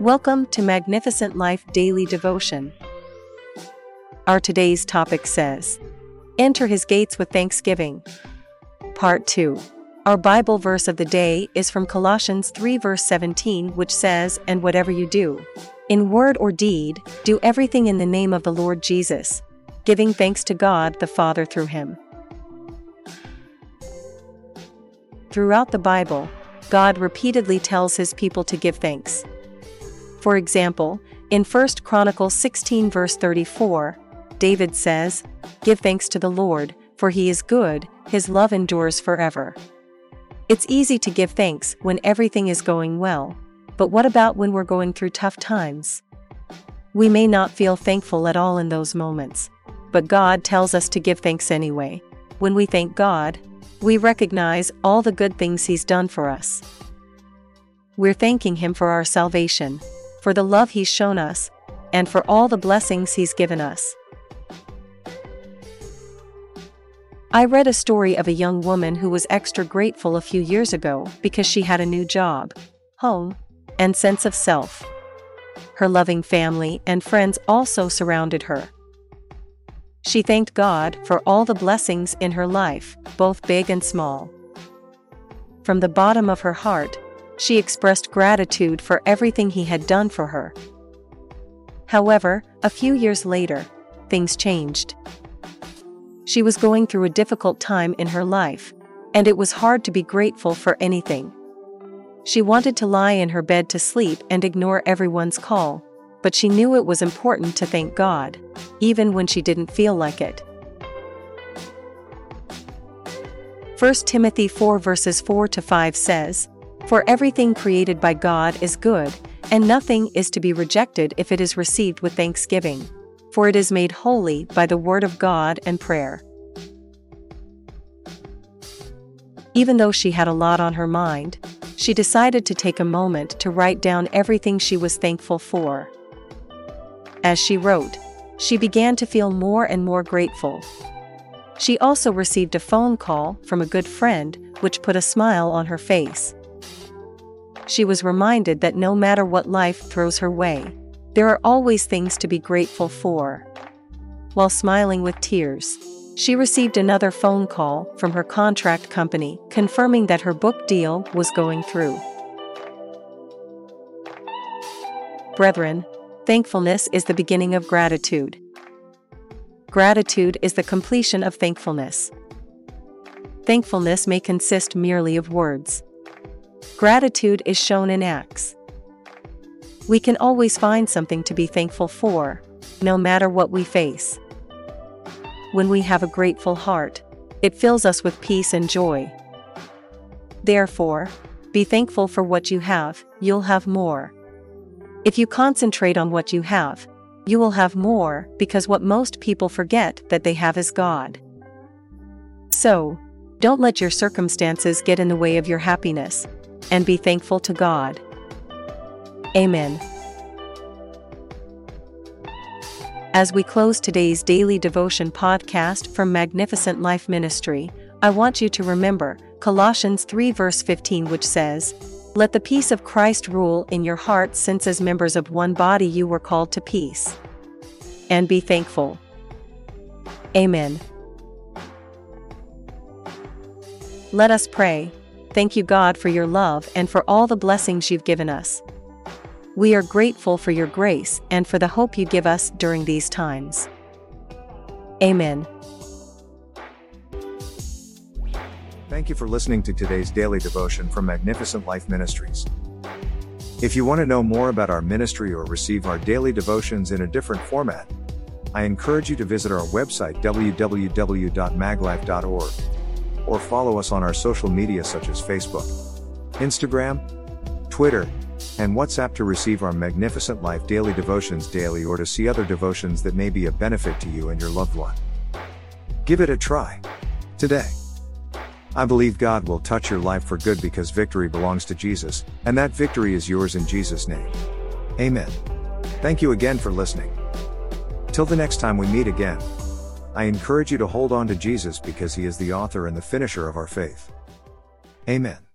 Welcome to Magnificent Life Daily Devotion. Our today's topic says, Enter his gates with thanksgiving. Part 2. Our Bible verse of the day is from Colossians 3 verse 17 which says, And whatever you do, in word or deed, do everything in the name of the Lord Jesus, giving thanks to God the Father through him. Throughout the Bible, God repeatedly tells his people to give thanks. For example, in 1 Chronicles 16 verse 34, David says, Give thanks to the Lord, for he is good, his love endures forever. It's easy to give thanks when everything is going well, but what about when we're going through tough times? We may not feel thankful at all in those moments, but God tells us to give thanks anyway. When we thank God, we recognize all the good things He's done for us. We're thanking Him for our salvation, for the love He's shown us, and for all the blessings He's given us. I read a story of a young woman who was extra grateful a few years ago because she had a new job, home, and sense of self. Her loving family and friends also surrounded her. She thanked God for all the blessings in her life, both big and small. From the bottom of her heart, she expressed gratitude for everything he had done for her. However, a few years later, things changed. She was going through a difficult time in her life, and it was hard to be grateful for anything. She wanted to lie in her bed to sleep and ignore everyone's call, but she knew it was important to thank God, even when she didn't feel like it. 1 Timothy 4 verses 4 to 5 says, For everything created by God is good, and nothing is to be rejected if it is received with thanksgiving, for it is made holy by the word of God and prayer. Even though she had a lot on her mind, she decided to take a moment to write down everything she was thankful for. As she wrote, she began to feel more and more grateful. She also received a phone call from a good friend, which put a smile on her face. She was reminded that no matter what life throws her way, there are always things to be grateful for. While smiling with tears, she received another phone call from her contract company confirming that her book deal was going through. Brethren, Thankfulness is the beginning of gratitude. Gratitude is the completion of thankfulness. Thankfulness may consist merely of words. Gratitude is shown in acts. We can always find something to be thankful for, no matter what we face. When we have a grateful heart, it fills us with peace and joy. Therefore, be thankful for what you have, you'll have more. If you concentrate on what you have, you will have more because what most people forget that they have is God. So, don't let your circumstances get in the way of your happiness, and be thankful to God. Amen. As we close today's daily devotion podcast from Magnificent Life Ministry, I want you to remember Colossians 3 verse 15 which says, let the peace of Christ rule in your hearts since as members of one body you were called to peace. And be thankful. Amen. Let us pray. Thank you, God, for your love and for all the blessings you've given us. We are grateful for your grace and for the hope you give us during these times. Amen. Thank you for listening to today's daily devotion from Magnificent Life Ministries. If you want to know more about our ministry or receive our daily devotions in a different format, I encourage you to visit our website www.maglife.org or follow us on our social media such as Facebook, Instagram, Twitter, and WhatsApp to receive our Magnificent Life daily devotions daily or to see other devotions that may be a benefit to you and your loved one. Give it a try today. I believe God will touch your life for good because victory belongs to Jesus, and that victory is yours in Jesus' name. Amen. Thank you again for listening. Till the next time we meet again, I encourage you to hold on to Jesus because he is the author and the finisher of our faith. Amen.